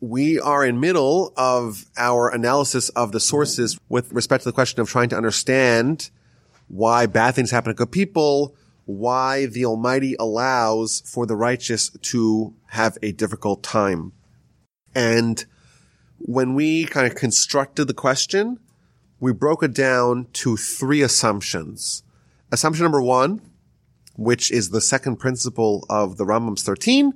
we are in middle of our analysis of the sources with respect to the question of trying to understand why bad things happen to good people, why the Almighty allows for the righteous to have a difficult time. And when we kind of constructed the question, we broke it down to three assumptions. Assumption number one, which is the second principle of the Rambam's 13,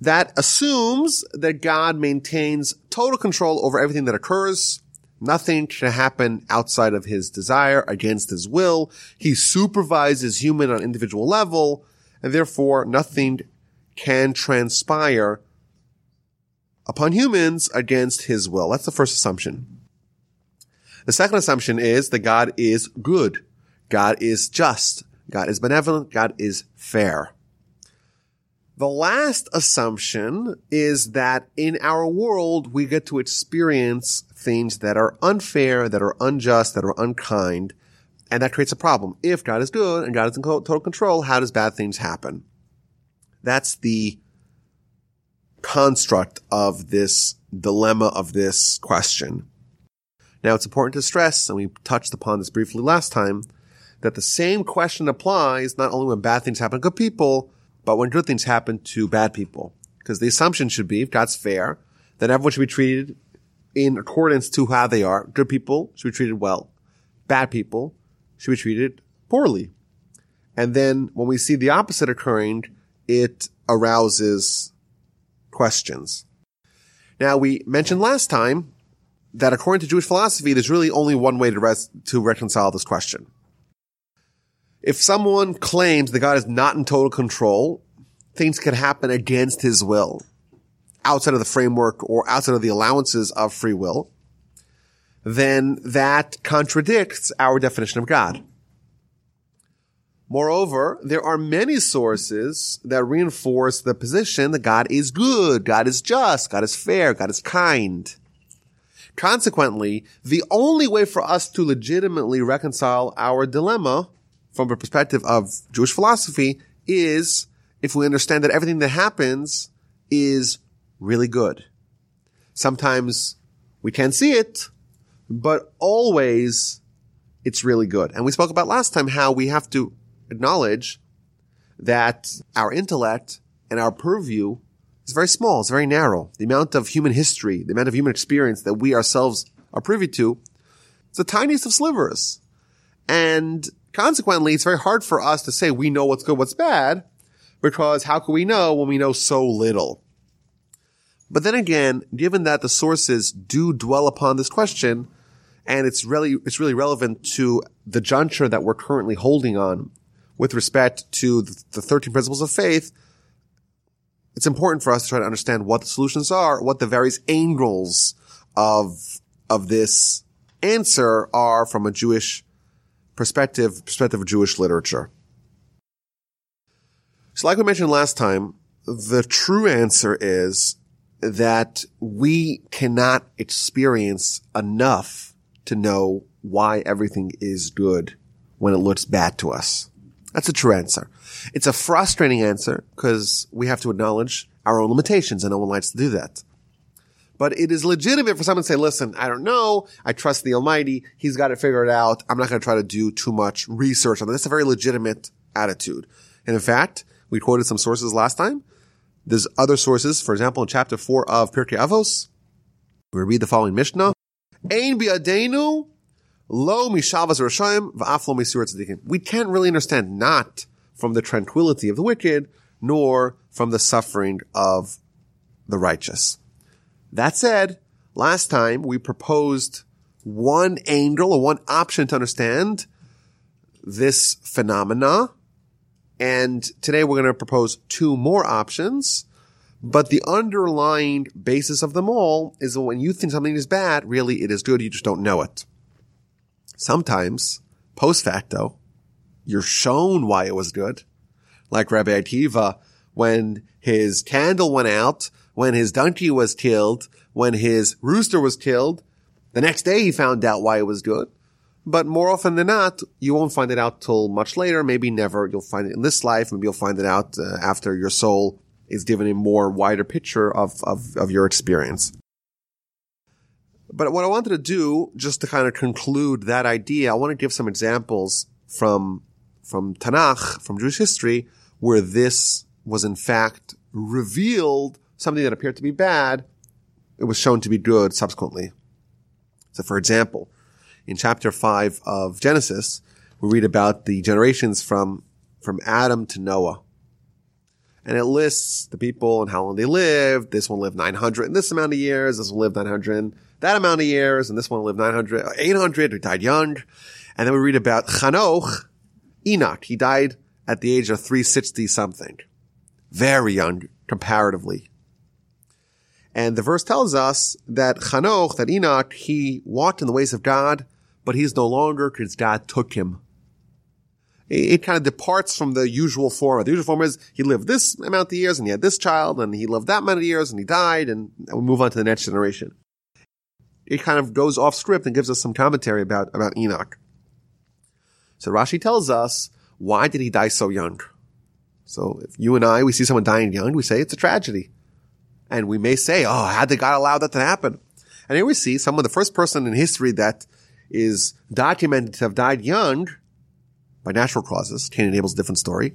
that assumes that God maintains total control over everything that occurs. Nothing can happen outside of his desire, against his will. He supervises human on individual level, and therefore nothing can transpire upon humans against his will. That's the first assumption. The second assumption is that God is good. God is just. God is benevolent. God is fair. The last assumption is that in our world, we get to experience things that are unfair, that are unjust, that are unkind, and that creates a problem. If God is good and God is in total control, how does bad things happen? That's the construct of this dilemma of this question. Now it's important to stress, and we touched upon this briefly last time, that the same question applies not only when bad things happen to good people, but when good things happen to bad people. Because the assumption should be, if God's fair, then everyone should be treated in accordance to how they are. Good people should be treated well. Bad people should be treated poorly. And then when we see the opposite occurring, it arouses questions. Now we mentioned last time that according to Jewish philosophy, there's really only one way to, res- to reconcile this question. If someone claims that God is not in total control, things can happen against his will, outside of the framework or outside of the allowances of free will, then that contradicts our definition of God. Moreover, there are many sources that reinforce the position that God is good, God is just, God is fair, God is kind. Consequently, the only way for us to legitimately reconcile our dilemma from a perspective of Jewish philosophy is if we understand that everything that happens is really good. Sometimes we can't see it, but always it's really good. And we spoke about last time how we have to acknowledge that our intellect and our purview is very small. It's very narrow. The amount of human history, the amount of human experience that we ourselves are privy to, it's the tiniest of slivers. And Consequently, it's very hard for us to say we know what's good, what's bad, because how can we know when we know so little? But then again, given that the sources do dwell upon this question, and it's really, it's really relevant to the juncture that we're currently holding on with respect to the 13 principles of faith, it's important for us to try to understand what the solutions are, what the various angles of, of this answer are from a Jewish perspective, perspective of Jewish literature. So like we mentioned last time, the true answer is that we cannot experience enough to know why everything is good when it looks bad to us. That's a true answer. It's a frustrating answer because we have to acknowledge our own limitations and no one likes to do that. But it is legitimate for someone to say, listen, I don't know. I trust the Almighty. He's got it figured out. I'm not going to try to do too much research on this. That's a very legitimate attitude. And in fact, we quoted some sources last time. There's other sources. For example, in chapter four of Pirkei Avos, we read the following Mishnah. Ein bi'adenu lo mishavas rashayim v'af lo. We can't really understand not from the tranquility of the wicked, nor from the suffering of the righteous. That said, last time we proposed one angle or one option to understand this phenomena. And today we're going to propose two more options. But the underlying basis of them all is that when you think something is bad, really it is good. You just don't know it. Sometimes, post facto, you're shown why it was good. Like Rabbi Akiva, when his candle went out, when his donkey was killed, when his rooster was killed. The next day he found out why it was good. But more often than not, you won't find it out till much later, maybe never. You'll find it in this life, maybe you'll find it out uh, after your soul is given a more wider picture of, of, of your experience. But what I wanted to do, just to kind of conclude that idea, I want to give some examples from, from Tanakh, from Jewish history, where this was in fact revealed something that appeared to be bad. It was shown to be good subsequently. So for example, in chapter five of Genesis, we read about the generations from, from Adam to Noah. And it lists the people and how long they lived. This one lived 900 in this amount of years. This one lived 900 that amount of years. And this one lived 900, 800. He died young. And then we read about Chanoch, Enoch. He died at the age of 360 something. Very young comparatively. And the verse tells us that Chanoch, that Enoch, he walked in the ways of God, but he's no longer because God took him it, kind of departs from the usual form. The usual form is he lived this amount of years and he had this child and he lived that many years and he died and we move on to the next generation. It kind of goes off script and gives us some commentary about, about Enoch. So Rashi tells us, why did he die so young? So if you and I, we see someone dying young, we say it's a tragedy. And we may say, oh, how did God allow that to happen? And here we see someone, the first person in history that is documented to have died young by natural causes. Cain and Abel's a different story.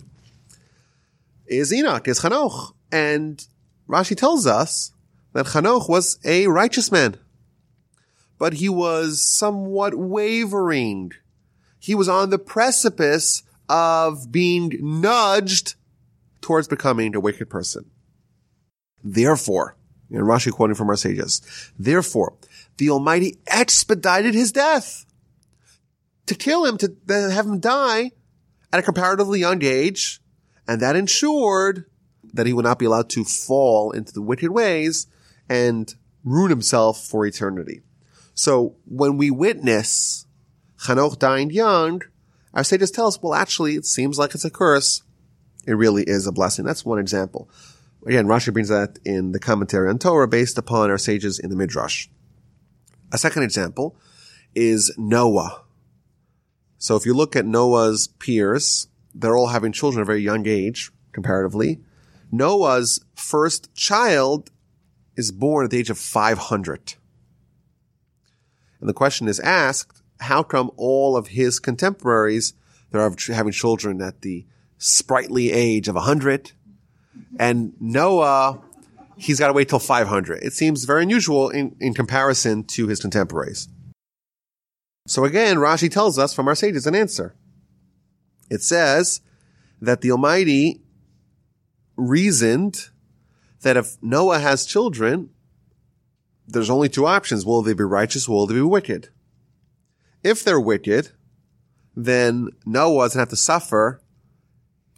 Is Enoch, is Chanoch. And Rashi tells us that Chanoch was a righteous man. But he was somewhat wavering. He was on the precipice of being nudged towards becoming a wicked person. Therefore, and Rashi quoting from our sages, therefore, the Almighty expedited his death to kill him, to have him die at a comparatively young age. And that ensured that he would not be allowed to fall into the wicked ways and ruin himself for eternity. So when we witness Chanoch dying young, our sages tell us, well, actually, it seems like it's a curse. It really is a blessing. That's one example. Again, Rashi brings that in the commentary on Torah based upon our sages in the Midrash. A second example is Noah. So if you look at Noah's peers, they're all having children at a very young age, comparatively. Noah's first child is born at the age of 500. And the question is asked, how come all of his contemporaries, they're having children at the sprightly age of 100? And Noah, he's got to wait till 500. It seems very unusual in, in comparison to his contemporaries. So again, Rashi tells us from our sages an answer. It says that the Almighty reasoned that if Noah has children, there's only two options. Will they be righteous? Will they be wicked? If they're wicked, then Noah doesn't have to suffer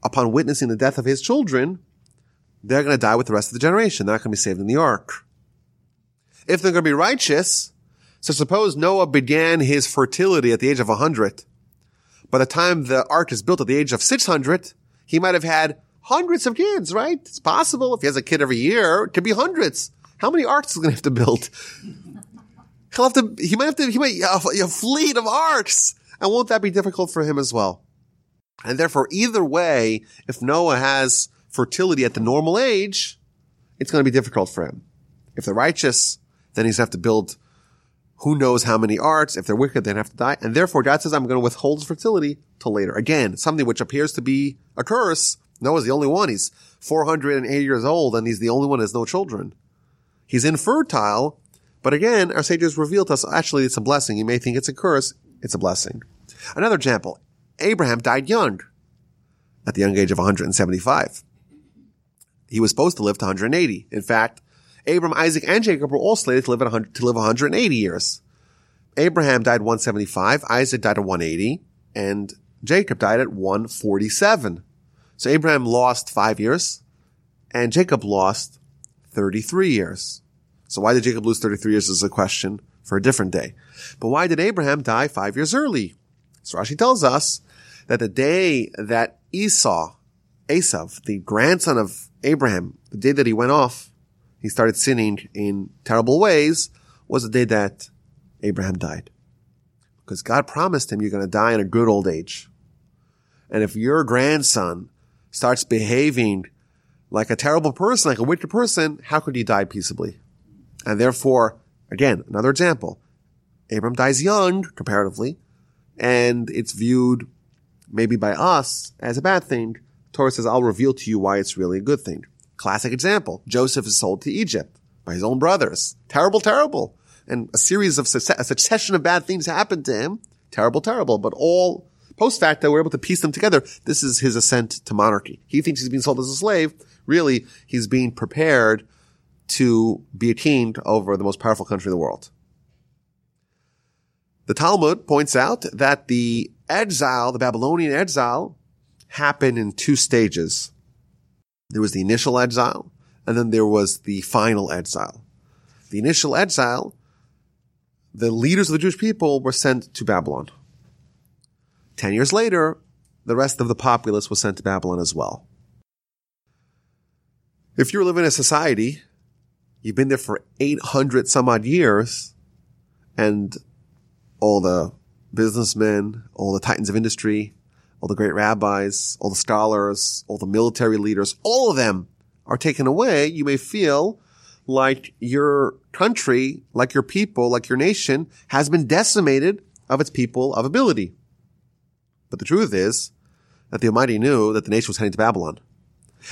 upon witnessing the death of his children. They're going to die with the rest of the generation. They're not going to be saved in the ark. If they're going to be righteous, so suppose Noah began his fertility at the age of 100. By the time the ark is built at the age of 600, he might have had hundreds of kids, right? It's possible. If he has a kid every year, it could be hundreds. How many arks is going to have to build? He'll have to, he might have to, he might, a, a fleet of arks. And won't that be difficult for him as well? And therefore, either way, if Noah has fertility at the normal age, it's going to be difficult for him. If they're righteous, then he's going to have to build who knows how many arts? If they're wicked, they have to die. And therefore, God says, I'm going to withhold his fertility till later. Again, something which appears to be a curse. Noah's the only one. He's 480 years old and he's the only one that has no children. He's infertile. But again, our sages revealed to us, actually, it's a blessing. You may think it's a curse. It's a blessing. Another example. Abraham died young at the young age of 175. He was supposed to live to 180. In fact, Abram, Isaac, and Jacob were all slated to live, at 100, to live 180 years. Abraham died 175, Isaac died at 180, and Jacob died at 147. So Abraham lost five years, and Jacob lost 33 years. So why did Jacob lose 33 years is a question for a different day. But why did Abraham die five years early? So Rashi tells us that the day that Esau, Esav, the grandson of Abraham, the day that he went off he started sinning in terrible ways was the day that Abraham died. Because God promised him you're going to die in a good old age. And if your grandson starts behaving like a terrible person, like a wicked person, how could he die peaceably? And therefore, again, another example. Abram dies young, comparatively, and it's viewed maybe by us as a bad thing. Torah says, I'll reveal to you why it's really a good thing. Classic example. Joseph is sold to Egypt by his own brothers. Terrible, terrible. And a series of success, a succession of bad things happened to him. Terrible, terrible. But all post facto, we're able to piece them together. This is his ascent to monarchy. He thinks he's being sold as a slave. Really, he's being prepared to be a king over the most powerful country in the world. The Talmud points out that the exile, the Babylonian exile, happened in two stages. There was the initial exile, and then there was the final exile. The initial exile, the leaders of the Jewish people were sent to Babylon. Ten years later, the rest of the populace was sent to Babylon as well. If you're living in a society, you've been there for 800 some odd years, and all the businessmen, all the titans of industry, all the great rabbis, all the scholars, all the military leaders, all of them are taken away, you may feel like your country, like your people, like your nation has been decimated of its people of ability. But the truth is that the Almighty knew that the nation was heading to Babylon.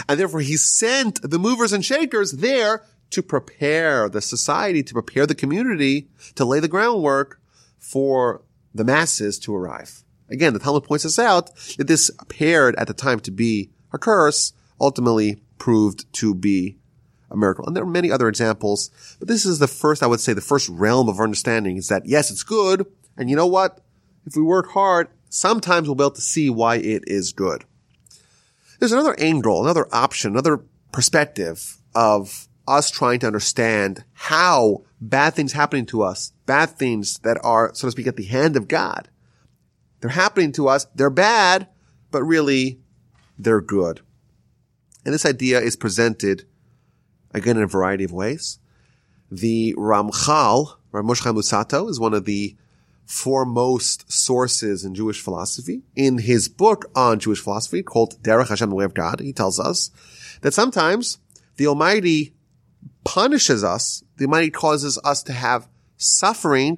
And therefore he sent the movers and shakers there to prepare the society, to prepare the community, to lay the groundwork for the masses to arrive. Again, the Talmud points us out that this appeared at the time to be a curse, ultimately proved to be a miracle. And there are many other examples, but this is the first, I would say, the first realm of understanding is that yes, it's good. And you know what? If we work hard, sometimes we'll be able to see why it is good. There's another angle, another option, another perspective of us trying to understand how bad things happening to us, bad things that are, so to speak, at the hand of God. They're happening to us. They're bad, but really they're good. And this idea is presented again in a variety of ways. The Ramchal, Rav Moshe Luzzatto, is one of the foremost sources in Jewish philosophy. In his book on Jewish philosophy called Derech Hashem, the Way of God, he tells us that sometimes the Almighty punishes us. The Almighty causes us to have suffering,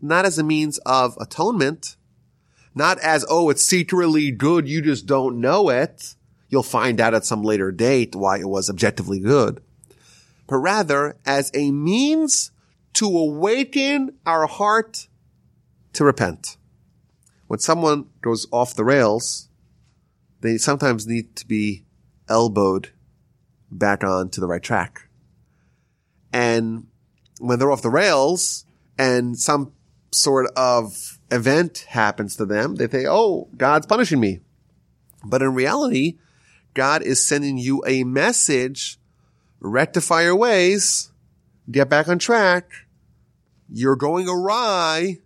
not as a means of atonement, not as, oh, it's secretly good, you just don't know it. You'll find out at some later date why it was objectively good. But rather as a means to awaken our heart to repent. When someone goes off the rails, they sometimes need to be elbowed back on to the right track. And when they're off the rails and some sort of event happens to them, they think, oh, God's punishing me. But in reality, God is sending you a message, rectify your ways, get back on track. You're going awry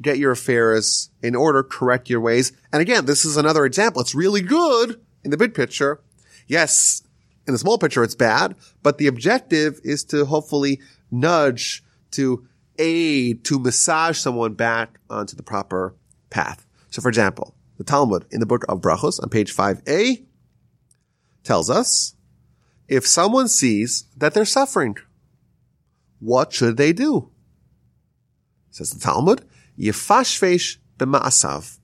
get your affairs in order, correct your ways. And again, this is another example. It's really good in the big picture. Yes, in the small picture, it's bad, but the objective is to hopefully nudge, to aid, to massage someone back onto the proper path. So for example, the Talmud in the book of Brachos on page 5a tells us if someone sees that they're suffering, what should they do? Says the Talmud, Yefashfesh b'ma'asav.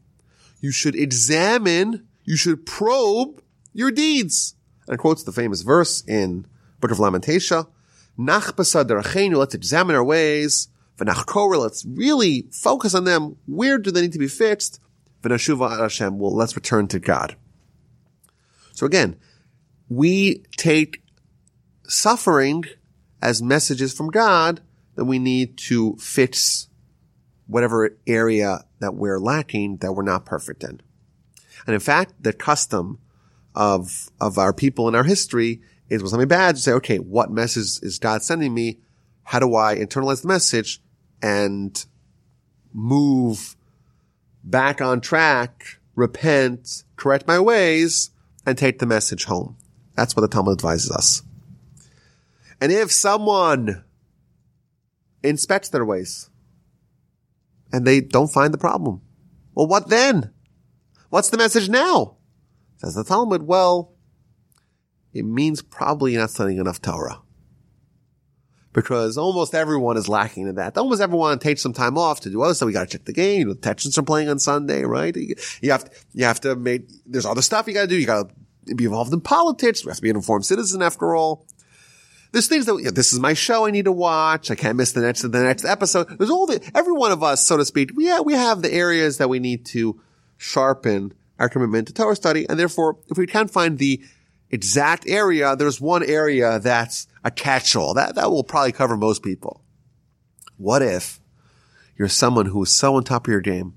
You should examine, you should probe your deeds. And quotes the famous verse in Book of Lamentation. Nach let's examine our ways. V'nachkor, let's really focus on them. Where do they need to be fixed? V'nashuva Hashem, well, let's return to God. So again, we take suffering as messages from God that we need to fix whatever area that we're lacking that we're not perfect in. And in fact, the custom of, of our people in our history is when something bad to say, okay, what message is God sending me? How do I internalize the message and move back on track, repent, correct my ways, and take the message home? That's what the Talmud advises us. And if someone inspects their ways, and they don't find the problem. Well, what then? What's the message now? Says the Talmud, well, it means probably you're not studying enough Torah. Because almost everyone is lacking in that. Almost everyone takes some time off to do other stuff. We gotta check the game. You know, the Texans are playing on Sunday, right? You have to, you have to make, there's other stuff you gotta do. You gotta be involved in politics. You have to be an informed citizen after all. There's things that, you know, this is my show I need to watch. I can't miss the next, the next episode. There's all the, every one of us, so to speak, yeah, we have the areas that we need to sharpen our commitment to Torah study. And therefore, if we can't find the exact area, there's one area that's a catch-all. That, that will probably cover most people. What if you're someone who is so on top of your game?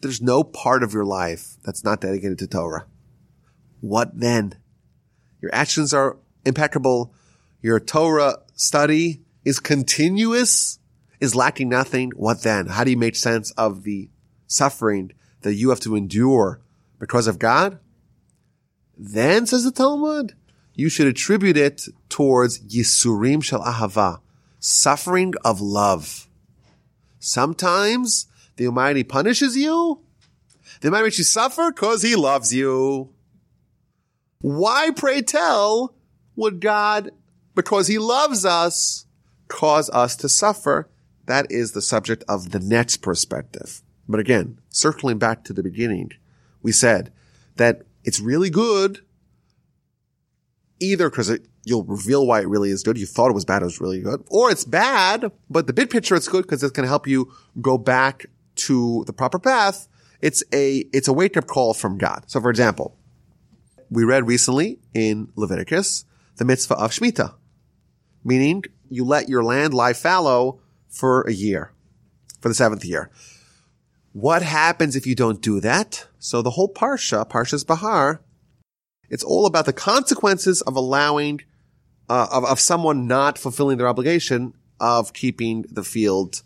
There's no part of your life that's not dedicated to Torah. What then? Your actions are impeccable your Torah study is continuous, is lacking nothing, what then? How do you make sense of the suffering that you have to endure because of God? Then, says the Talmud, you should attribute it towards Yisurim Shel Ahava, suffering of love. Sometimes the Almighty punishes you. The Almighty makes you suffer because He loves you. Why, pray tell, would God because he loves us, cause us to suffer. That is the subject of the next perspective. But again, circling back to the beginning, we said that it's really good either because it you'll reveal why it really is good. You thought it was bad. It was really good. Or it's bad, but the big picture, it's good because it's going to help you go back to the proper path. It's a, it's a wake up call from God. So for example, we read recently in Leviticus the mitzvah of shmita, meaning you let your land lie fallow for a year, for the seventh year. What happens if you don't do that? So the whole Parsha, Parshas Behar, it's all about the consequences of allowing, uh, of, of someone not fulfilling their obligation of keeping the field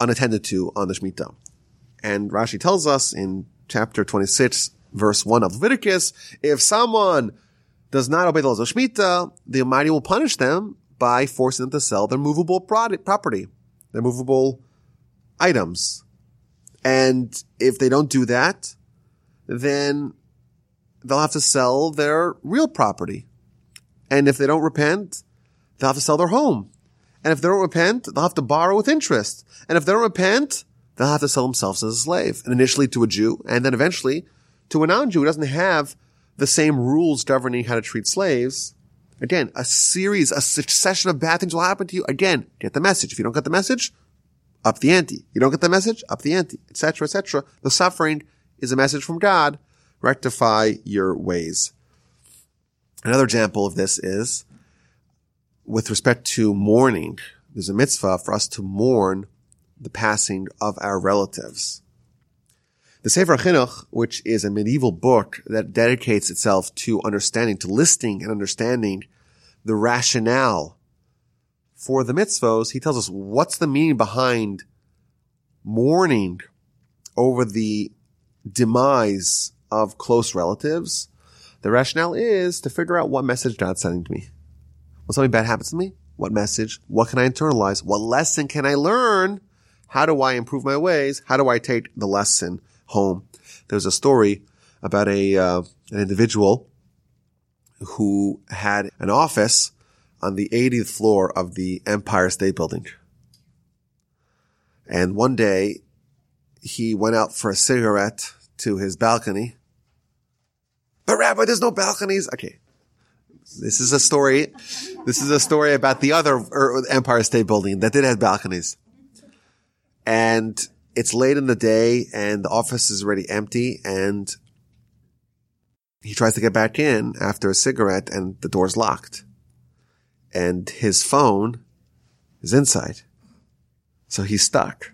unattended to on the Shemitah. And Rashi tells us in chapter 26, verse 1 of Leviticus, if someone does not obey the laws of Shemitah, the Almighty will punish them by forcing them to sell their movable property, their movable items. And if they don't do that, then they'll have to sell their real property. And if they don't repent, they'll have to sell their home. And if they don't repent, they'll have to borrow with interest. And if they don't repent, they'll have to sell themselves as a slave. And initially to a Jew, and then eventually to a non-Jew who doesn't have the same rules governing how to treat slaves Again, a series, a succession of bad things will happen to you. Again, get the message. If you don't get the message, up the ante. You don't get the message, up the ante, etc., etc. The suffering is a message from God. Rectify your ways. Another example of this is with respect to mourning. There's a mitzvah for us to mourn the passing of our relatives. The Sefer Chinuch, which is a medieval book that dedicates itself to understanding, to listing and understanding the rationale for the mitzvos, he tells us what's the meaning behind mourning over the demise of close relatives. The rationale is to figure out what message God's sending to me. When something bad happens to me, what message? What can I internalize? What lesson can I learn? How do I improve my ways? How do I take the lesson home. There's a story about a uh, an individual who had an office on the 80th floor of the Empire State Building. And one day he went out for a cigarette to his balcony. But Rabbi, there's no balconies. Okay. This is a story. This is a story about the other er, Empire State Building that did have balconies. And it's late in the day and the office is already empty and he tries to get back in after a cigarette and the door's locked. And his phone is inside. So he's stuck.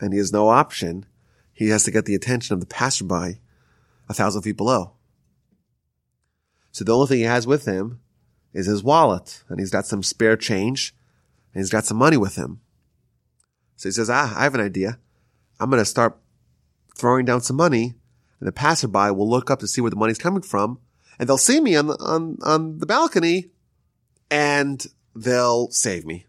And he has no option. He has to get the attention of the passerby a thousand feet below. So the only thing he has with him is his wallet and he's got some spare change and he's got some money with him. So he says, ah, I have an idea. I'm going to start throwing down some money and the passerby will look up to see where the money's coming from and they'll see me on the, on, on the balcony and they'll save me.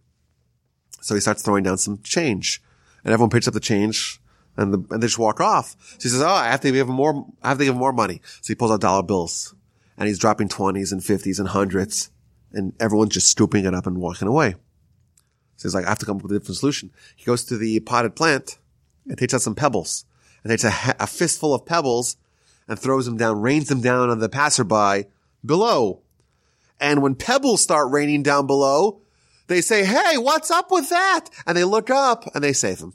So he starts throwing down some change and everyone picks up the change and, the, and they just walk off. So he says, Oh, I have to give him more, I have to give him more money. So he pulls out dollar bills and he's dropping 20s and 50s and hundreds and everyone's just scooping it up and walking away. So he's like, I have to come up with a different solution. He goes to the potted plant and takes out some pebbles and takes a, a fistful of pebbles and throws them down, rains them down on the passerby below. And when pebbles start raining down below, they say, Hey, what's up with that? And they look up and they save him.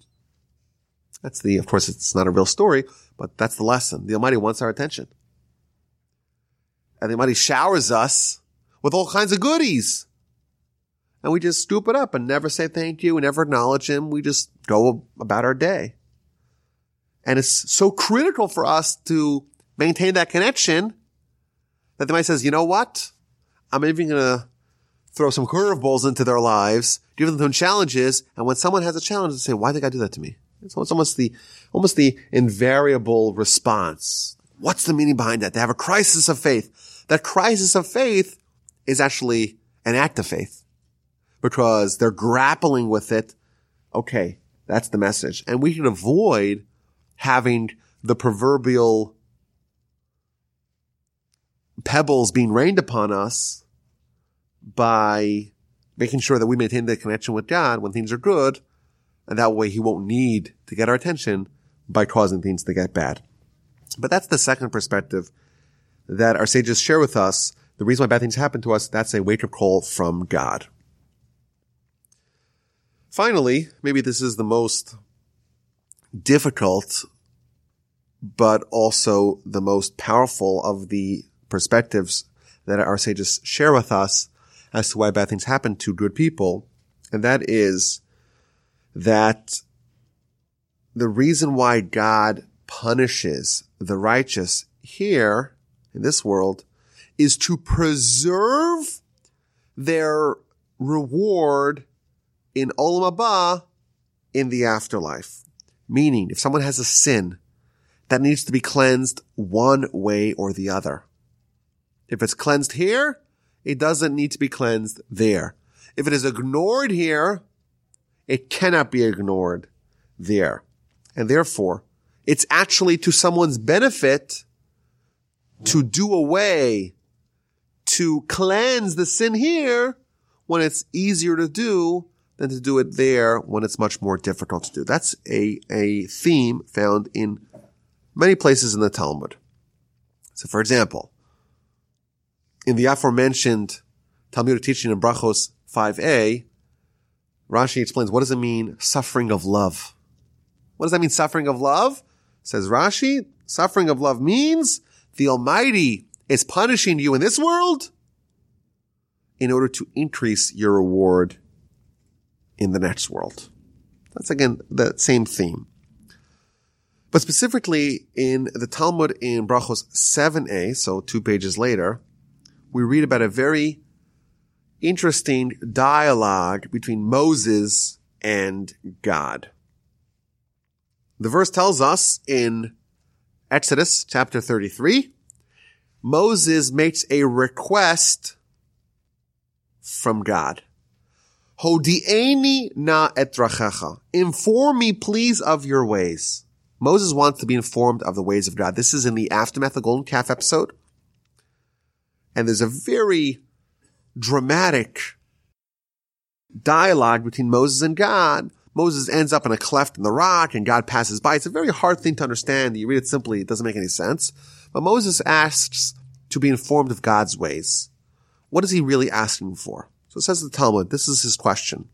That's the, of course, it's not a real story, but that's the lesson. The Almighty wants our attention. And the Almighty showers us with all kinds of goodies. And we just stoop it up and never say thank you, and never acknowledge Him. We just go about our day. And it's so critical for us to maintain that connection that the Almighty says, you know what? I'm even going to throw some curveballs into their lives, give them some challenges. And when someone has a challenge, they say, why did God do that to me? So it's almost the, almost the invariable response. What's the meaning behind that? They have a crisis of faith. That crisis of faith is actually an act of faith because they're grappling with it. Okay. That's the message. And we can avoid having the proverbial pebbles being rained upon us by making sure that we maintain the connection with God when things are good and that way he won't need to get our attention by causing things to get bad. But that's the second perspective that our sages share with us. The reason why bad things happen to us, that's a wake up call from God. Finally, maybe this is the most difficult, but also the most powerful of the perspectives that our sages share with us as to why bad things happen to good people. And that is that the reason why God punishes the righteous here in this world is to preserve their reward in Olam Haba in the afterlife. Meaning, if someone has a sin that needs to be cleansed one way or the other. If it's cleansed here, it doesn't need to be cleansed there. If it is ignored here, it cannot be ignored there. And therefore, it's actually to someone's benefit to do away, to cleanse the sin here when it's easier to do than to do it there when it's much more difficult to do. That's a, a theme found in many places in the Talmud. So for example, in the aforementioned Talmudic teaching in Brachos 5a, Rashi explains, what does it mean, suffering of love? What does that mean, suffering of love? Says Rashi, suffering of love means the Almighty is punishing you in this world in order to increase your reward in the next world. That's again the same theme. But specifically in the Talmud in Brachos 7a, so two pages later, we read about a very interesting dialogue between Moses and God. The verse tells us in Exodus chapter 33, Moses makes a request from God. Hodi'eni na etrachecha. Inform me please of your ways. Moses wants to be informed of the ways of God. This is in the aftermath of the golden calf episode. And there's a very dramatic dialogue between Moses and God. Moses ends up in a cleft in the rock and God passes by. It's a very hard thing to understand. You read it simply, it doesn't make any sense. But Moses asks to be informed of God's ways. What is he really asking for? So it says the Talmud, this is his question.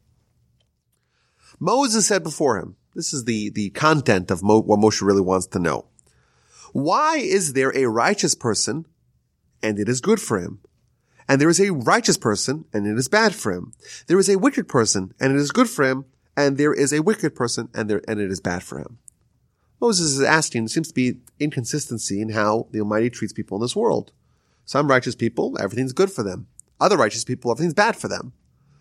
Moses said before him, this is the, the content of Mo, what Moshe really wants to know. Why is there a righteous person and it is good for him? And there is a righteous person, and it is bad for him. There is a wicked person, and it is good for him. And there is a wicked person, and there, and it is bad for him. Moses is asking, there seems to be inconsistency in how the Almighty treats people in this world. Some righteous people, everything's good for them. Other righteous people, everything's bad for them.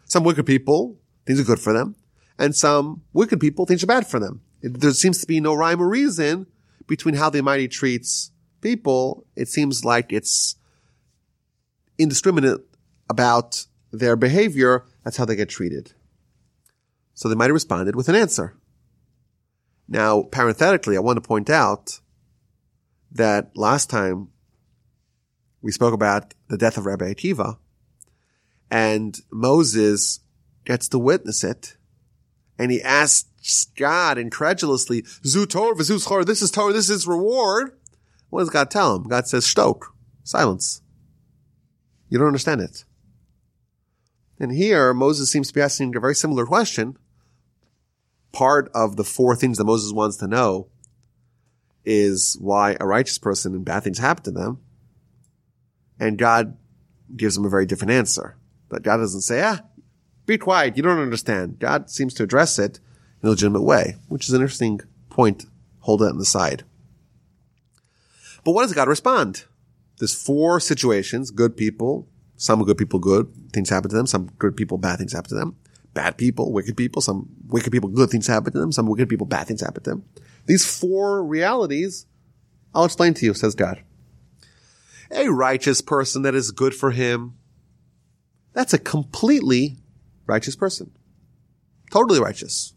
Some wicked people, things are good for them. And some wicked people, things are bad for them. There seems to be no rhyme or reason between how the Almighty treats people. It seems like it's indiscriminate about their behavior, that's how they get treated. So they might have responded with an answer. Now, parenthetically, I want to point out that last time we spoke about the death of Rabbi Akiva, and Moses gets to witness it, and he asks God incredulously, Zutor, Vizuzchor, this is Torah, this is reward. What does God tell him? God says, Shtok, silence. You don't understand it. And here, Moses seems to be asking a very similar question. Part of the four things that Moses wants to know is why a righteous person and bad things happen to them. And God gives him a very different answer. But God doesn't say, ah, be quiet. You don't understand. God seems to address it in a legitimate way, which is an interesting point. Hold that on the side. But what does God respond? There's four situations, good people, some good people good, things happen to them, some good people, bad things happen to them. Bad people, wicked people, some wicked people, good things happen to them, some wicked people, bad things happen to them. These four realities, I'll explain to you, says God. A righteous person that is good for him, that's a completely righteous person. Totally righteous.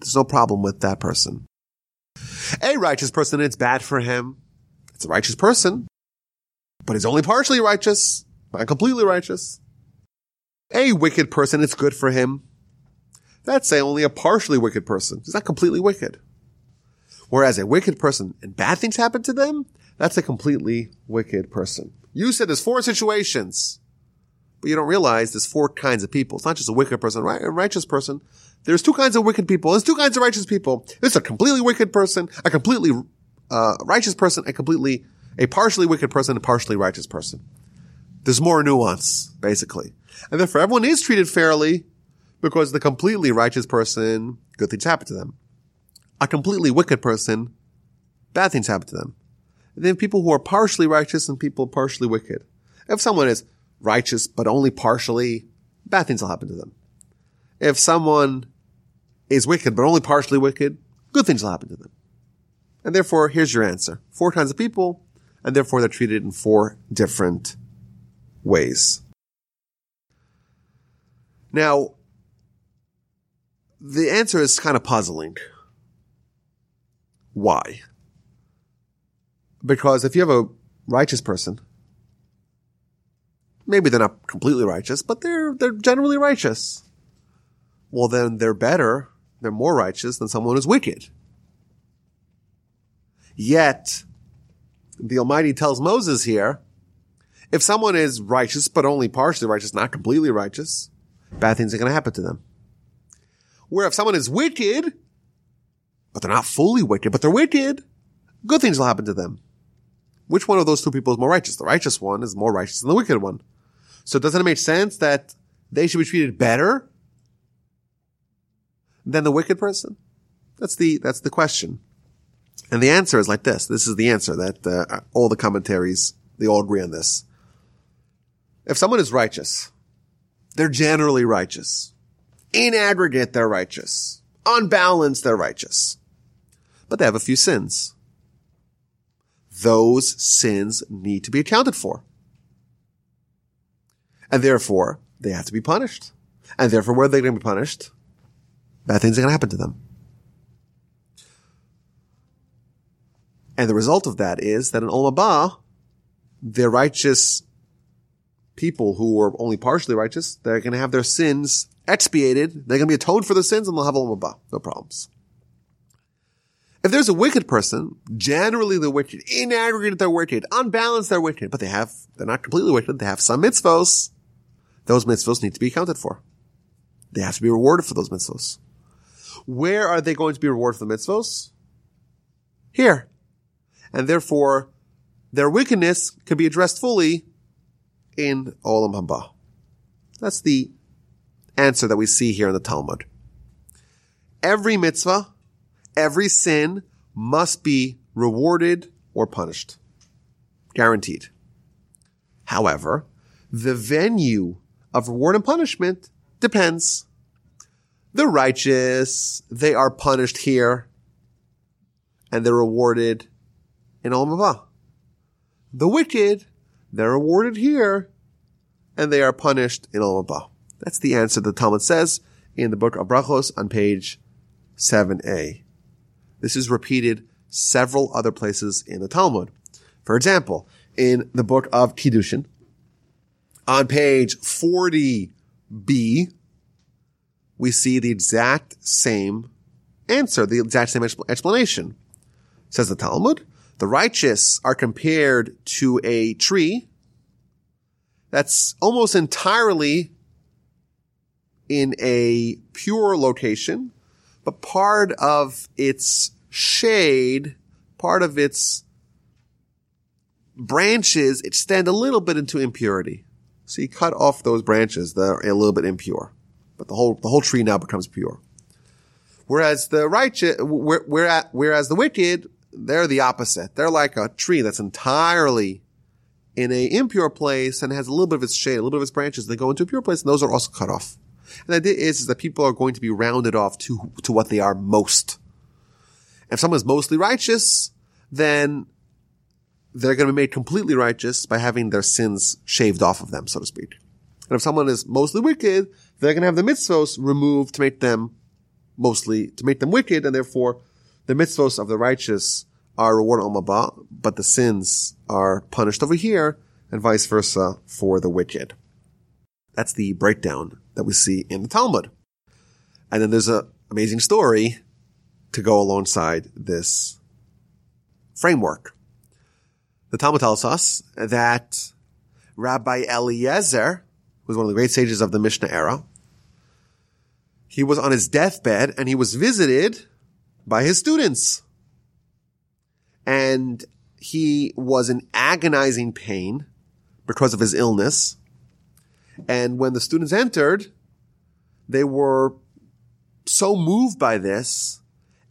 There's no problem with that person. A righteous person, it's bad for him. It's a righteous person, but he's only partially righteous, not completely righteous. A wicked person, it's good for him. That's say only a partially wicked person. He's not completely wicked. Whereas a wicked person and bad things happen to them, that's a completely wicked person. You said there's four situations, but you don't realize there's four kinds of people. It's not just a wicked person, right? A righteous person. There's two kinds of wicked people. There's two kinds of righteous people. There's a completely wicked person, a completely uh, righteous person, a completely a partially wicked person, a partially righteous person. There's more nuance, basically. And therefore everyone is treated fairly because the completely righteous person, good things happen to them. A completely wicked person, bad things happen to them. And then people who are partially righteous and people partially wicked. If someone is righteous but only partially, bad things will happen to them. If someone is wicked but only partially wicked, good things will happen to them. And therefore, here's your answer. Four kinds of people, and therefore they're treated in four different ways. Now, the answer is kind of puzzling. Why? Because if you have a righteous person, maybe they're not completely righteous, but they're, they're generally righteous. Well, then they're better, they're more righteous than someone who's wicked. Yet, the Almighty tells Moses here, if someone is righteous, but only partially righteous, not completely righteous, bad things are going to happen to them. Where if someone is wicked, but they're not fully wicked, but they're wicked, good things will happen to them. Which one of those two people is more righteous? The righteous one is more righteous than the wicked one. So doesn't it make sense that they should be treated better than the wicked person? That's the, that's the question. And the answer is like this. This is the answer that uh, all the commentaries, they all agree on this. If someone is righteous, they're generally righteous. In aggregate, they're righteous. On balance, they're righteous. But they have a few sins. Those sins need to be accounted for. And therefore, they have to be punished. And therefore, where are they going to be punished? Bad things are going to happen to them. And the result of that is that in Olam Haba, the righteous people who are only partially righteous, they're going to have their sins expiated. They're going to be atoned for their sins and they'll have Olam Haba. No problems. If there's a wicked person, generally they're wicked. In aggregate, they're wicked. Unbalanced, they're wicked. But they have, they're not completely wicked. They have some mitzvos. Those mitzvos need to be accounted for. They have to be rewarded for those mitzvos. Where are they going to be rewarded for the mitzvos? Here and therefore their wickedness can be addressed fully in Olam Haba. That's the answer that we see here in the Talmud. Every mitzvah, every sin must be rewarded or punished. Guaranteed. However, the venue of reward and punishment depends. The righteous, they are punished here and they're rewarded in Olam Haba. The wicked, they're rewarded here, and they are punished in Olam Haba. That's the answer the Talmud says in the book of Brachos on page 7a. This is repeated several other places in the Talmud. For example, in the book of Kiddushin. On page 40b, we see the exact same answer, the exact same explanation. Says the Talmud, the righteous are compared to a tree that's almost entirely in a pure location, but part of its shade, part of its branches extend a little bit into impurity. So you cut off those branches that are a little bit impure, but the whole the whole tree now becomes pure. Whereas the righteous, whereas the wicked, they're the opposite. They're like a tree that's entirely in a impure place and has a little bit of its shade, a little bit of its branches. They go into a pure place, and those are also cut off. And the idea is, is that people are going to be rounded off to to what they are most. If someone's mostly righteous, then they're going to be made completely righteous by having their sins shaved off of them, so to speak. And if someone is mostly wicked, they're going to have the mitzvos removed to make them mostly, to make them wicked, and therefore the mitzvos of the righteous are rewarded Olam Haba, but the sins are punished over here, and vice versa for the wicked. That's the breakdown that we see in the Talmud. And then there's an amazing story to go alongside this framework. The Talmud tells us that Rabbi Eliezer, who was one of the great sages of the Mishnah era, he was on his deathbed and he was visited by his students. And he was in agonizing pain because of his illness. And when the students entered, they were so moved by this.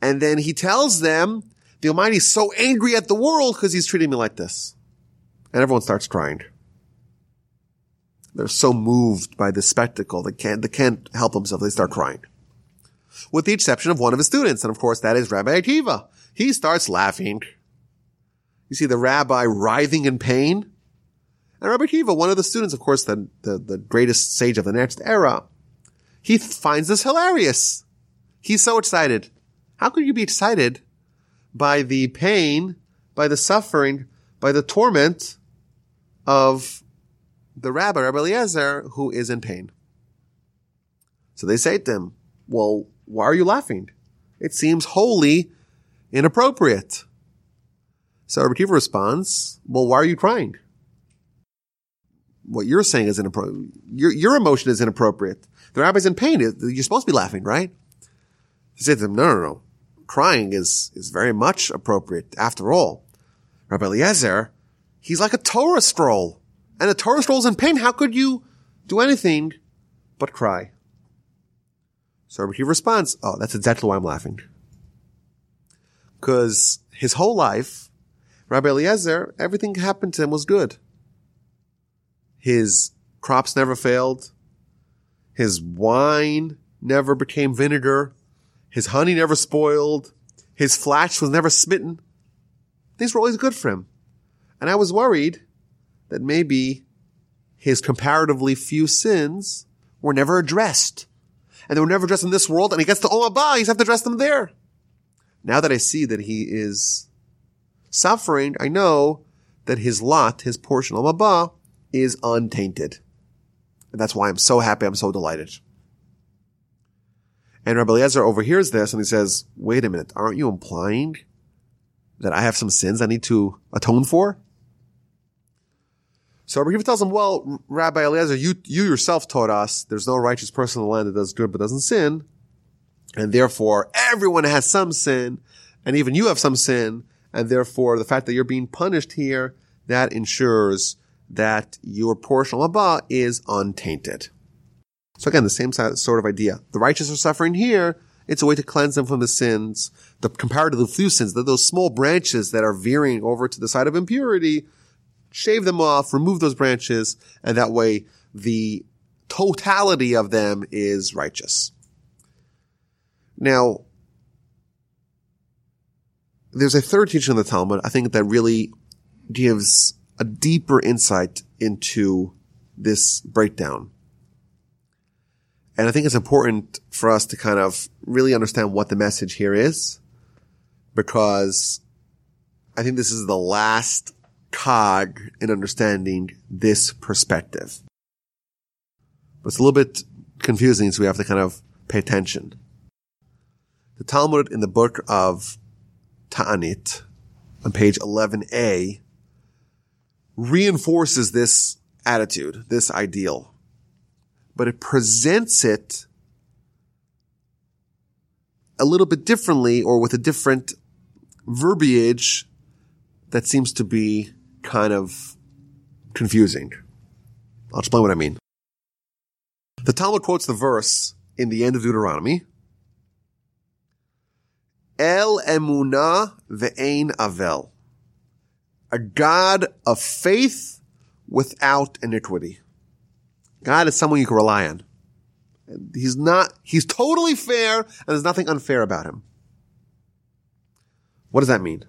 And then he tells them the Almighty is so angry at the world because he's treating me like this. And everyone starts crying. They're so moved by this spectacle they can't, they can't help themselves. They start crying. With the exception of one of his students. And of course, that is Rabbi Akiva. He starts laughing. You see the rabbi writhing in pain. And Rabbi Akiva, one of the students, of course, the, the, the greatest sage of the next era, he finds this hilarious. He's so excited. How could you be excited by the pain, by the suffering, by the torment of the rabbi, Rabbi Eliezer, who is in pain. So they say to him, well, why are you laughing? It seems wholly inappropriate. So Rabbi Akiva responds, well, why are you crying? What you're saying is inappropriate. Your, your emotion is inappropriate. The rabbi's in pain. You're supposed to be laughing, right? He said to them, no, no, no crying is, is very much appropriate. After all, Rabbi Eliezer, he's like a Torah scroll. And a Torah scroll's in pain. How could you do anything but cry? So he responds, oh, that's exactly why I'm laughing. Cause his whole life, Rabbi Eliezer, everything happened to him was good. His crops never failed. His wine never became vinegar. His honey never spoiled. His flax was never smitten. Things were always good for him. And I was worried that maybe his comparatively few sins were never addressed. And they were never dressed in this world, and he gets to Olam he's have to dress them there. Now that I see that he is suffering, I know that his lot, his portion, Olam is untainted. And that's why I'm so happy, I'm so delighted. And Rabbi Eliezer overhears this and he says, wait a minute, aren't you implying that I have some sins I need to atone for? So Rabbi Akiva tells him, well, Rabbi Eliezer, you, you yourself taught us there's no righteous person in the land that does good but doesn't sin. And therefore everyone has some sin and even you have some sin. And therefore the fact that you're being punished here, that ensures that your portion of Haba is untainted. So again, the same sort of idea. The righteous are suffering here. It's a way to cleanse them from the sins, the comparatively few sins, those small branches that are veering over to the side of impurity, shave them off, remove those branches, and that way the totality of them is righteous. Now, there's a third teaching in the Talmud, I think that really gives a deeper insight into this breakdown. And I think it's important for us to kind of really understand what the message here is because I think this is the last cog in understanding this perspective. But it's a little bit confusing, so we have to kind of pay attention. The Talmud in the book of Ta'anit on page 11a reinforces this attitude, this ideal, but it presents it a little bit differently or with a different verbiage that seems to be kind of confusing. I'll explain what I mean. The Talmud quotes the verse in the end of Deuteronomy. El emuna ve'ein avel. A God of faith without iniquity. God is someone you can rely on. He's not, he's totally fair and there's nothing unfair about him. What does that mean?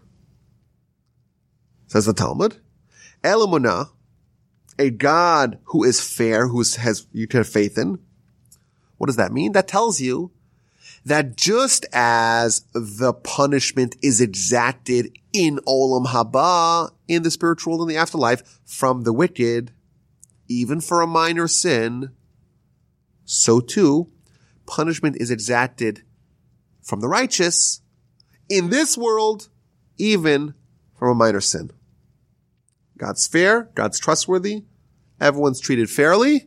Says the Talmud. El emuna, a God who is fair, who has, you can have faith in. What does that mean? That tells you that just as the punishment is exacted in Olam Haba, in the spiritual world in the afterlife, from the wicked, even for a minor sin, so too, punishment is exacted from the righteous in this world, even from a minor sin. God's fair, God's trustworthy, everyone's treated fairly.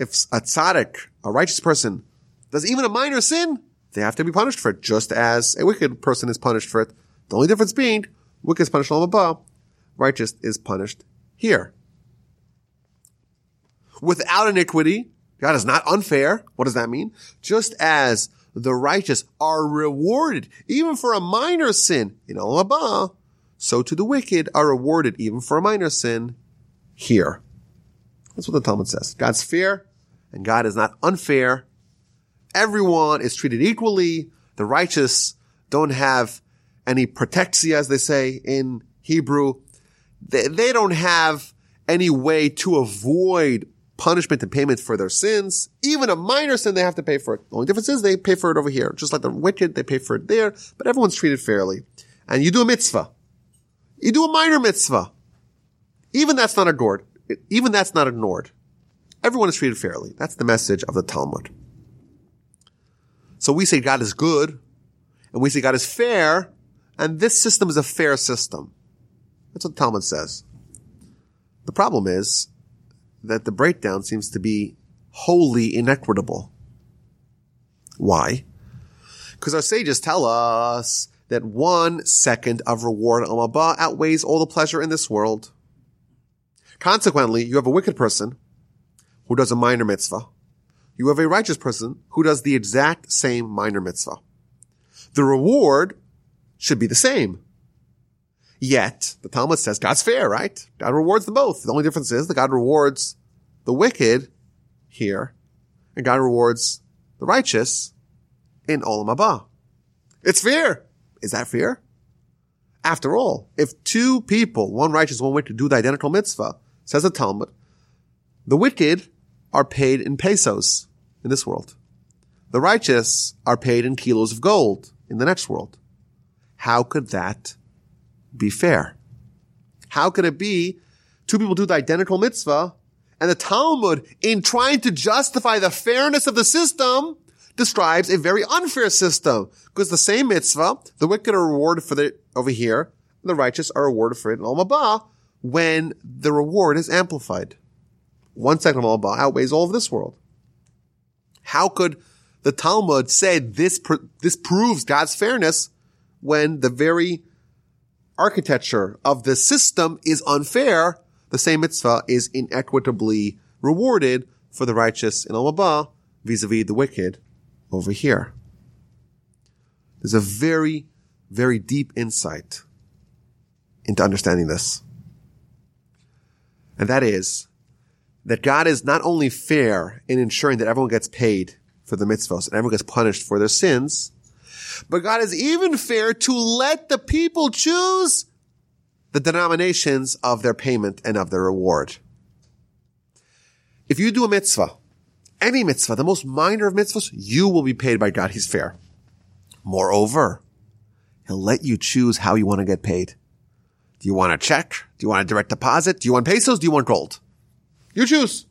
If a tzaddik, a righteous person, does even a minor sin, they have to be punished for it, just as a wicked person is punished for it. The only difference being, wicked is punished Olam Haba, righteous is punished here. Without iniquity, God is not unfair. What does that mean? Just as the righteous are rewarded even for a minor sin in Haba, so to the wicked are rewarded even for a minor sin here. That's what the Talmud says. God's fair and God is not unfair. Everyone is treated equally. The righteous don't have any protexia, as they say in Hebrew. They, they don't have any way to avoid punishment and payment for their sins. Even a minor sin, they have to pay for it. The only difference is they pay for it over here. Just like the wicked, they pay for it there, but everyone's treated fairly. And you do a mitzvah. You do a minor mitzvah. Even that's not ignored. Even that's not ignored. Everyone is treated fairly. That's the message of the Talmud. So we say God is good, and we say God is fair, and this system is a fair system. That's what the Talmud says. The problem is, that the breakdown seems to be wholly inequitable. Why? Because our sages tell us that one second of reward on Haba outweighs all the pleasure in this world. Consequently, you have a wicked person who does a minor mitzvah. You have a righteous person who does the exact same minor mitzvah. The reward should be the same. Yet, the Talmud says God's fair, right? God rewards them both. The only difference is that God rewards the wicked here, and God rewards the righteous in Olam Haba. It's fair. Is that fair? After all, if two people, one righteous, one wicked, do the identical mitzvah, says the Talmud, the wicked are paid in pesos in this world. The righteous are paid in kilos of gold in the next world. How could that be fair? How could it be two people do the identical mitzvah and the Talmud, in trying to justify the fairness of the system, describes a very unfair system because the same mitzvah, the wicked are rewarded for it over here, the righteous are rewarded for it in Olam when the reward is amplified. One second of Olam outweighs all of this world. How could the Talmud say this, this proves God's fairness when the very architecture of the system is unfair, the same mitzvah is inequitably rewarded for the righteous in Olam vis-a-vis the wicked over here. There's a very, very deep insight into understanding this. And that is that God is not only fair in ensuring that everyone gets paid for the mitzvahs and everyone gets punished for their sins, but God is even fair to let the people choose the denominations of their payment and of their reward. If you do a mitzvah, any mitzvah, the most minor of mitzvahs, you will be paid by God. He's fair. Moreover, he'll let you choose how you want to get paid. Do you want a check? Do you want a direct deposit? Do you want pesos? Do you want gold? You choose.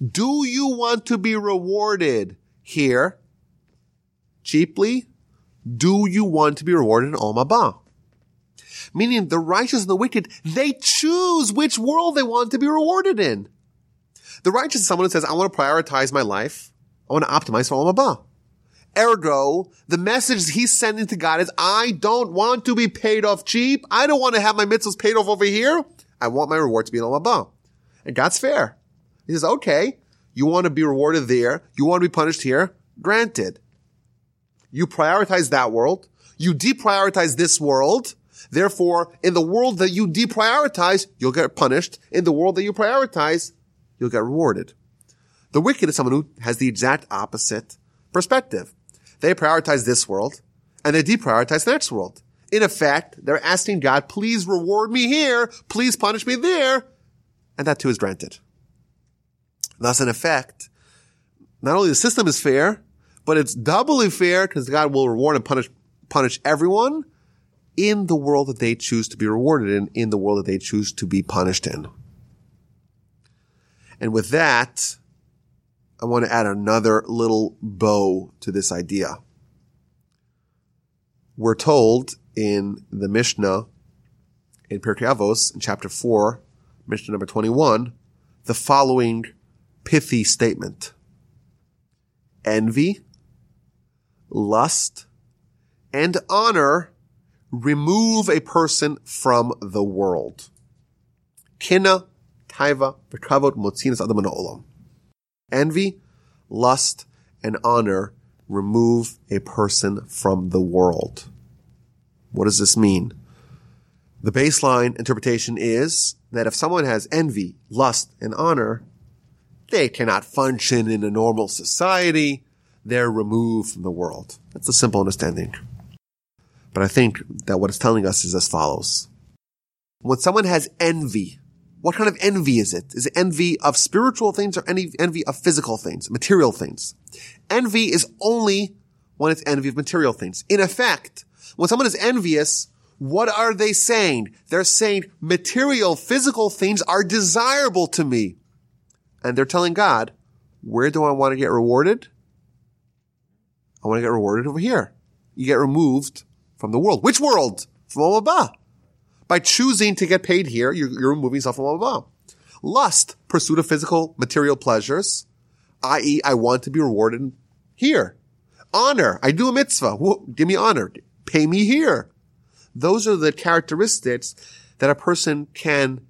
Do you want to be rewarded here cheaply? Do you want to be rewarded in Olam? Meaning the righteous and the wicked, they choose which world they want to be rewarded in. The righteous is someone who says, I want to prioritize my life. I want to optimize for Olam Haba. Ergo, the message he's sending to God is, I don't want to be paid off cheap. I don't want to have my mitzvahs paid off over here. I want my reward to be in Olam Haba. And God's fair. He says, okay, you want to be rewarded there. You want to be punished here. Granted. You prioritize that world. You deprioritize this world. Therefore, in the world that you deprioritize, you'll get punished. In the world that you prioritize, you'll get rewarded. The wicked is someone who has the exact opposite perspective. They prioritize this world and they deprioritize the next world. In effect, they're asking God, please reward me here, please punish me there, and that too is granted. Thus, in effect, not only the system is fair, but it's doubly fair because God will reward and punish, punish everyone in the world that they choose to be rewarded in, in the world that they choose to be punished in. And with that, I want to add another little bow to this idea. We're told in the Mishnah in Pirkei Avos in chapter 4, Mishnah number 21, the following pithy statement. Envy, lust, and honor remove a person from the world. Kina, taiva, v'kavod, motzinas adam olam. Envy, lust, and honor remove a person from the world. What does this mean? The baseline interpretation is that if someone has envy, lust, and honor, they cannot function in a normal society. They're removed from the world. That's a simple understanding. But I think that what it's telling us is as follows. When someone has envy, what kind of envy is it? Is it envy of spiritual things or any envy of physical things, material things? Envy is only when it's envy of material things. In effect, when someone is envious, what are they saying? They're saying material, physical things are desirable to me. And they're telling God, where do I want to get rewarded? I want to get rewarded over here. You get removed from the world. Which world? From Haba. By choosing to get paid here, you're, you're removing yourself from Olam Haba. Lust, pursuit of physical material pleasures, i.e., I want to be rewarded here. Honor, I do a mitzvah. Whoa, give me honor. Pay me here. Those are the characteristics that a person can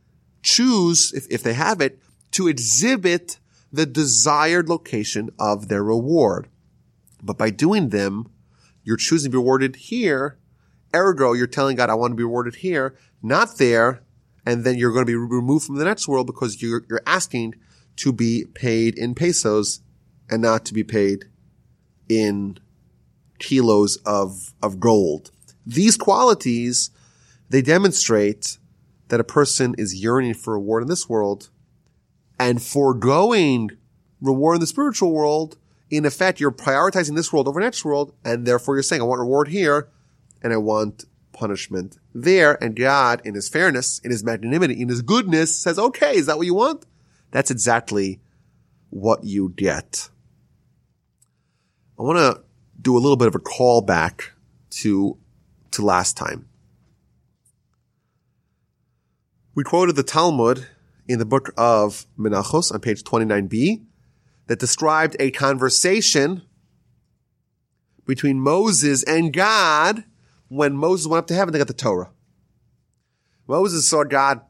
choose, if, if they have it, to exhibit the desired location of their reward. But by doing them, you're choosing to be rewarded here. Ergo, you're telling God, I want to be rewarded here, not there. And then you're going to be removed from the next world because you're, you're asking to be paid in pesos and not to be paid in kilos of, of gold. These qualities, they demonstrate that a person is yearning for reward in this world and foregoing reward in the spiritual world, in effect, you're prioritizing this world over next world, and therefore you're saying, I want reward here, and I want punishment there. And God, in his fairness, in his magnanimity, in his goodness, says, okay, is that what you want? That's exactly what you get. I want to do a little bit of a callback to, to last time. We quoted the Talmud in the book of Menachos on page 29b that described a conversation between Moses and God when Moses went up to heaven to get the Torah. Moses saw God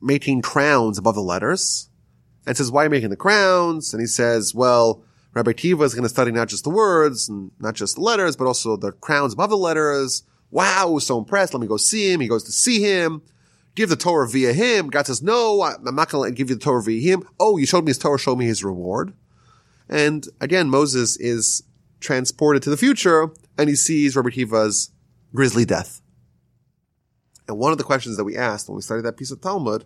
making crowns above the letters and says, why are you making the crowns? And he says, well, Rabbi Akiva is going to study not just the words and not just the letters, but also the crowns above the letters. Wow, so impressed. Let me go see him. He goes to see him give the Torah via him. God says, no, I'm not going to give you the Torah via him. Oh, you showed me his Torah, show me his reward. And again, Moses is transported to the future and he sees Rabbi Akiva's grisly death. And one of the questions that we asked when we studied that piece of Talmud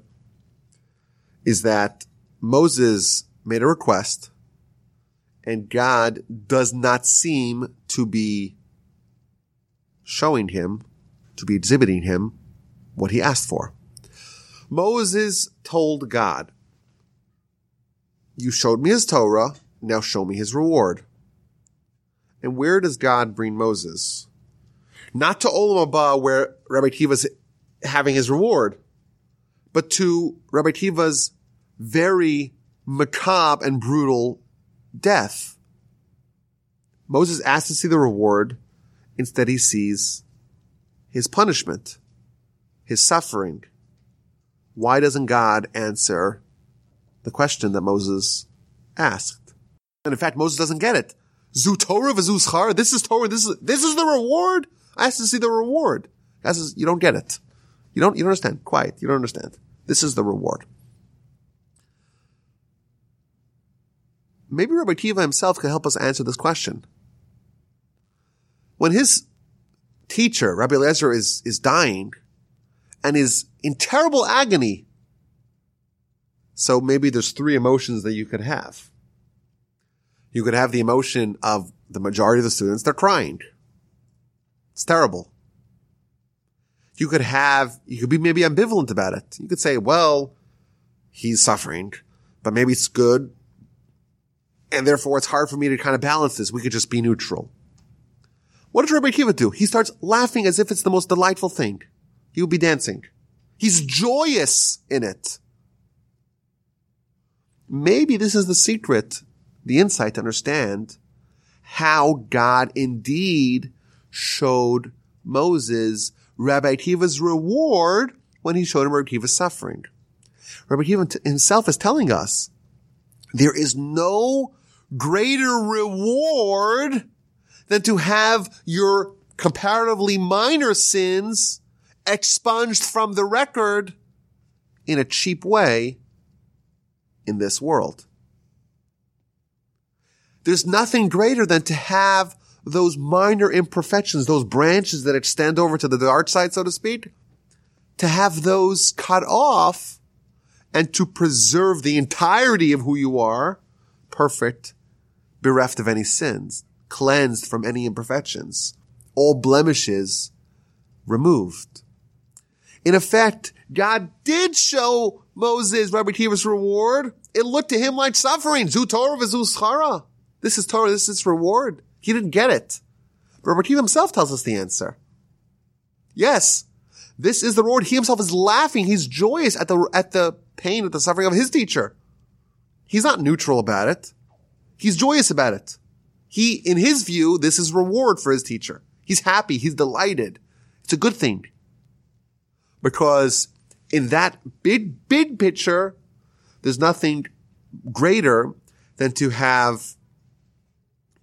is that Moses made a request and God does not seem to be showing him to be exhibiting him what he asked for. Moses told God, you showed me his Torah, now show me his reward. And where does God bring Moses? Not to Olam Haba where Rabbi Akiva's having his reward, but to Rabbi Akiva's very macabre and brutal death. Moses asks to see the reward. Instead, he sees his punishment, his suffering. Why doesn't God answer the question that Moses asked? And in fact, Moses doesn't get it. Zu Torah v'zu This is Torah. This is, this is the reward. I asked to see the reward. God says, you don't get it. You don't, you don't understand. Quiet. You don't understand. This is the reward. Maybe Rabbi Akiva himself can help us answer this question. When his teacher, Rabbi Eliezer, is, is dying and is in terrible agony. So maybe there's three emotions that you could have. You could have the emotion of the majority of the students, they're crying. It's terrible. You could have, you could be maybe ambivalent about it. You could say, well, he's suffering, but maybe it's good. And therefore it's hard for me to kind of balance this. We could just be neutral. What does Rabbi Akiva do? He starts laughing as if it's the most delightful thing. He will be dancing. He's joyous in it. Maybe this is the secret, the insight to understand how God indeed showed Moses Rabbi Akiva's reward when he showed him Rabbi Akiva's suffering. Rabbi Akiva himself is telling us there is no greater reward than to have your comparatively minor sins expunged from the record in a cheap way in this world. There's nothing greater than to have those minor imperfections, those branches that extend over to the dark side, so to speak, to have those cut off and to preserve the entirety of who you are, perfect, bereft of any sins cleansed from any imperfections, all blemishes removed. In effect, God did show Moses Rabbi Akiva's reward. It looked to him like suffering. Zu Torah This is Torah, this is reward. He didn't get it. But Rabbi himself tells us the answer. Yes, this is the reward. He himself is laughing. He's joyous at the, at the pain, at the suffering of his teacher. He's not neutral about it. He's joyous about it. He, in his view, this is reward for his teacher. He's happy. He's delighted. It's a good thing. Because in that big, big picture, there's nothing greater than to have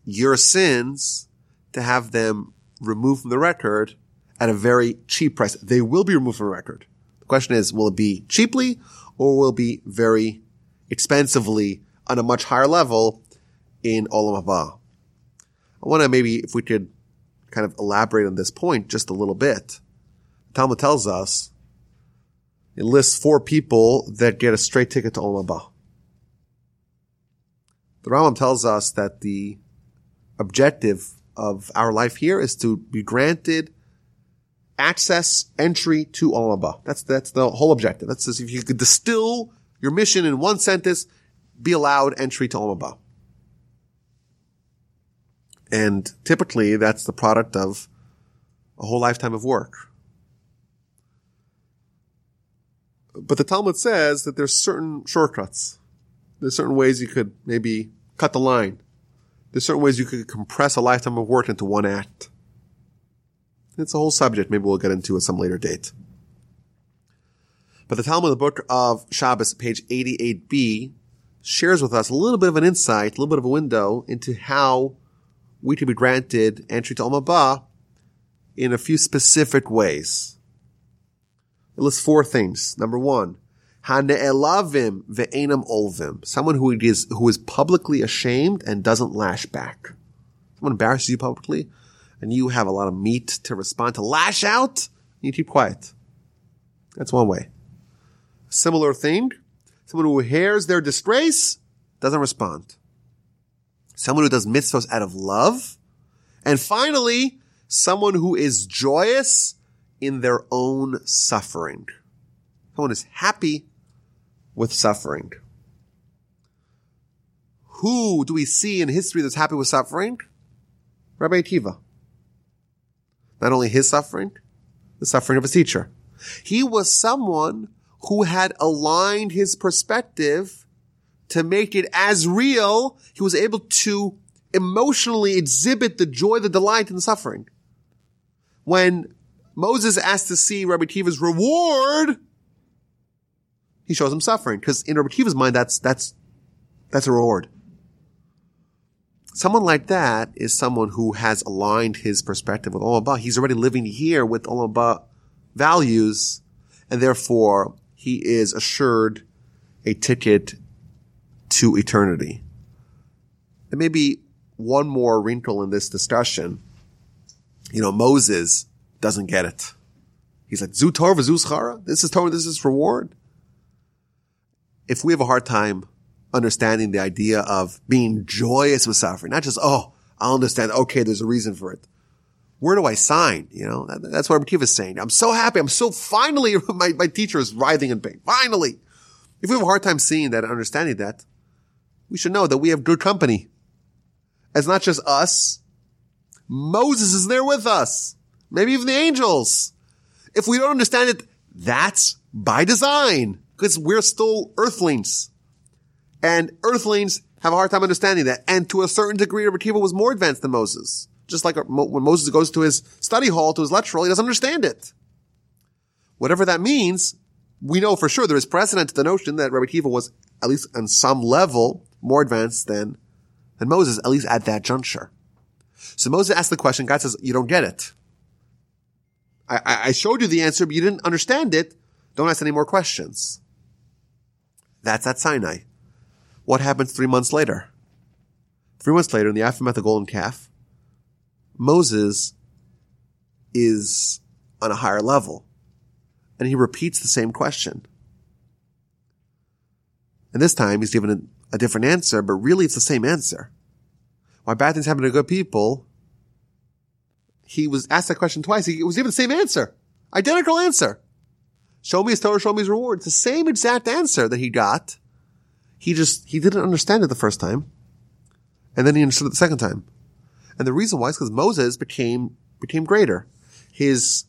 your sins, to have them removed from the record at a very cheap price. They will be removed from the record. The question is, will it be cheaply or will it be very expensively on a much higher level in Olam Haba? I want to maybe, if we could kind of elaborate on this point just a little bit. The Talmud tells us it lists four people that get a straight ticket to Olam Haba. The Rambam tells us that the objective of our life here is to be granted access, entry to Olam Haba. That's, that's the whole objective. That's if you could distill your mission in one sentence, be allowed entry to Olam Haba. And typically that's the product of a whole lifetime of work. But the Talmud says that there's certain shortcuts. There's certain ways you could maybe cut the line. There's certain ways you could compress a lifetime of work into one act. It's a whole subject. Maybe we'll get into at some later date. But the Talmud, the book of Shabbos, page 88b, shares with us a little bit of an insight, a little bit of a window into how we to be granted entry to Olam Haba in a few specific ways. It lists four things. Number one, Hane'elavim ve'enam olvim. Someone who is, who is publicly ashamed and doesn't lash back. Someone embarrasses you publicly and you have a lot of meat to respond to lash out, you keep quiet. That's one way. Similar thing, someone who hears their disgrace doesn't respond someone who does mitzvahs out of love, and finally, someone who is joyous in their own suffering. Someone is happy with suffering. Who do we see in history that's happy with suffering? Rabbi Akiva. Not only his suffering, the suffering of his teacher. He was someone who had aligned his perspective to make it as real. He was able to emotionally exhibit the joy, the delight in the suffering. When Moses asked to see Rabbi Akiva's reward, he shows him suffering because in Rabbi Akiva's mind, that's, that's, that's a reward. Someone like that is someone who has aligned his perspective with Olam. He's already living here with Olam values, and therefore he is assured a ticket to eternity. And maybe one more wrinkle in this discussion. You know, Moses doesn't get it. He's like, Zu Torah, This is Torah, this is reward. If we have a hard time understanding the idea of being joyous with suffering, not just, oh, I'll understand. Okay, there's a reason for it. Where do I sign? You know, that's what Akiva is saying. I'm so happy. I'm so finally, my, my teacher is writhing in pain. Finally. If we have a hard time seeing that and understanding that, we should know that we have good company. It's not just us. Moses is there with us. Maybe even the angels. If we don't understand it, that's by design because we're still earthlings. And earthlings have a hard time understanding that. And to a certain degree, Rabbi was more advanced than Moses. Just like uh, when Moses goes to his study hall, to his lecture hall, he doesn't understand it. Whatever that means, we know for sure there is precedent to the notion that Rabbi Akiva was, at least on some level, more advanced than, than Moses, at least at that juncture. So Moses asked the question, God says, you don't get it. I, I showed you the answer, but you didn't understand it. Don't ask any more questions. That's at Sinai. What happens three months later? Three months later, in the aftermath of the golden calf, Moses is on a higher level. And he repeats the same question. And this time he's given a, a different answer, but really it's the same answer. Why bad things happen to good people? He was asked that question twice. He was given the same answer. Identical answer. Show me his Torah, show me his reward. It's the same exact answer that he got. He just, he didn't understand it the first time. And then he understood it the second time. And the reason why is because Moses became, became greater. His,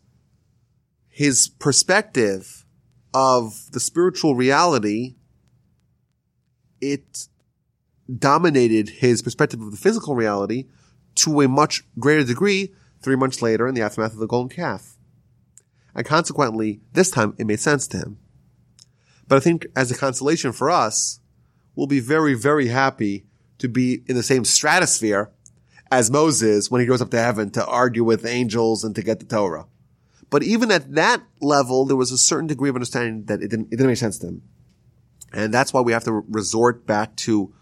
his perspective of the spiritual reality, it dominated his perspective of the physical reality to a much greater degree three months later in the aftermath of the golden calf. And consequently, this time it made sense to him. But I think as a consolation for us, we'll be very, very happy to be in the same stratosphere as Moses when he goes up to heaven to argue with angels and to get the Torah. But even at that level, there was a certain degree of understanding that it didn't, it didn't make sense to him. And that's why we have to resort back to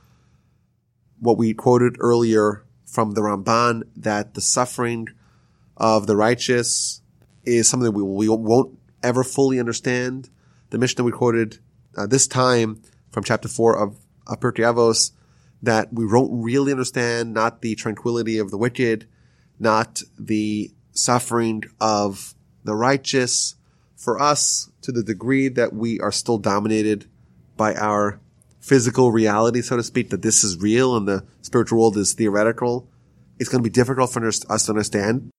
what we quoted earlier from the Ramban that the suffering of the righteous is something we, we won't ever fully understand. The Mishnah we quoted uh, this time from chapter four of, of Avos that we won't really understand, not the tranquility of the wicked, not the suffering of the righteous. For us, to the degree that we are still dominated by our physical reality, so to speak, that this is real and the spiritual world is theoretical, it's going to be difficult for us to understand.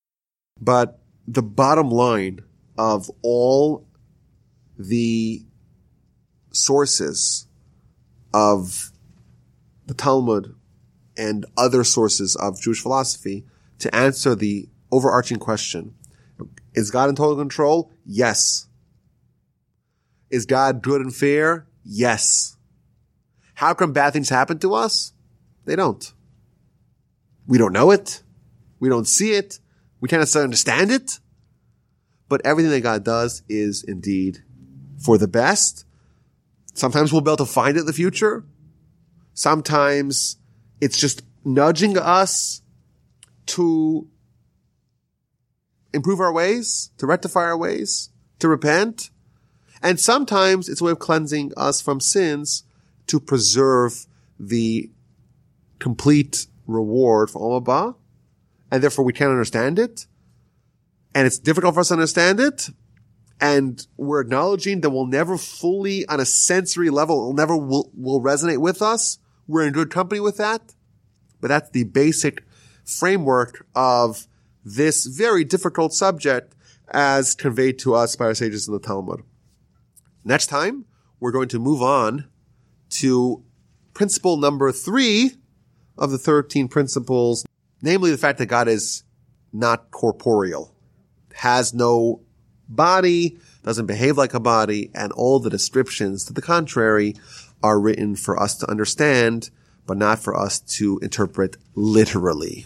But the bottom line of all the sources of the Talmud and other sources of Jewish philosophy to answer the overarching question. Is God in total control? Yes. Is God good and fair? Yes. How come bad things happen to us? They don't. We don't know it. We don't see it. We can't necessarily understand it. But everything that God does is indeed for the best. Sometimes we'll be able to find it in the future. Sometimes it's just nudging us to improve our ways, to rectify our ways, to repent. And sometimes it's a way of cleansing us from sins to preserve the complete reward for Olam. And therefore we can't understand it. and it's difficult for us to understand it. And we're acknowledging that we'll never fully, on a sensory level, it'll never will, will resonate with us. We're in good company with that. But that's the basic framework of this very difficult subject as conveyed to us by our sages in the Talmud. Next time, we're going to move on to principle number three of the 13 principles, namely the fact that God is not corporeal, has no body, doesn't behave like a body, and all the descriptions to the contrary are written for us to understand, but not for us to interpret literally.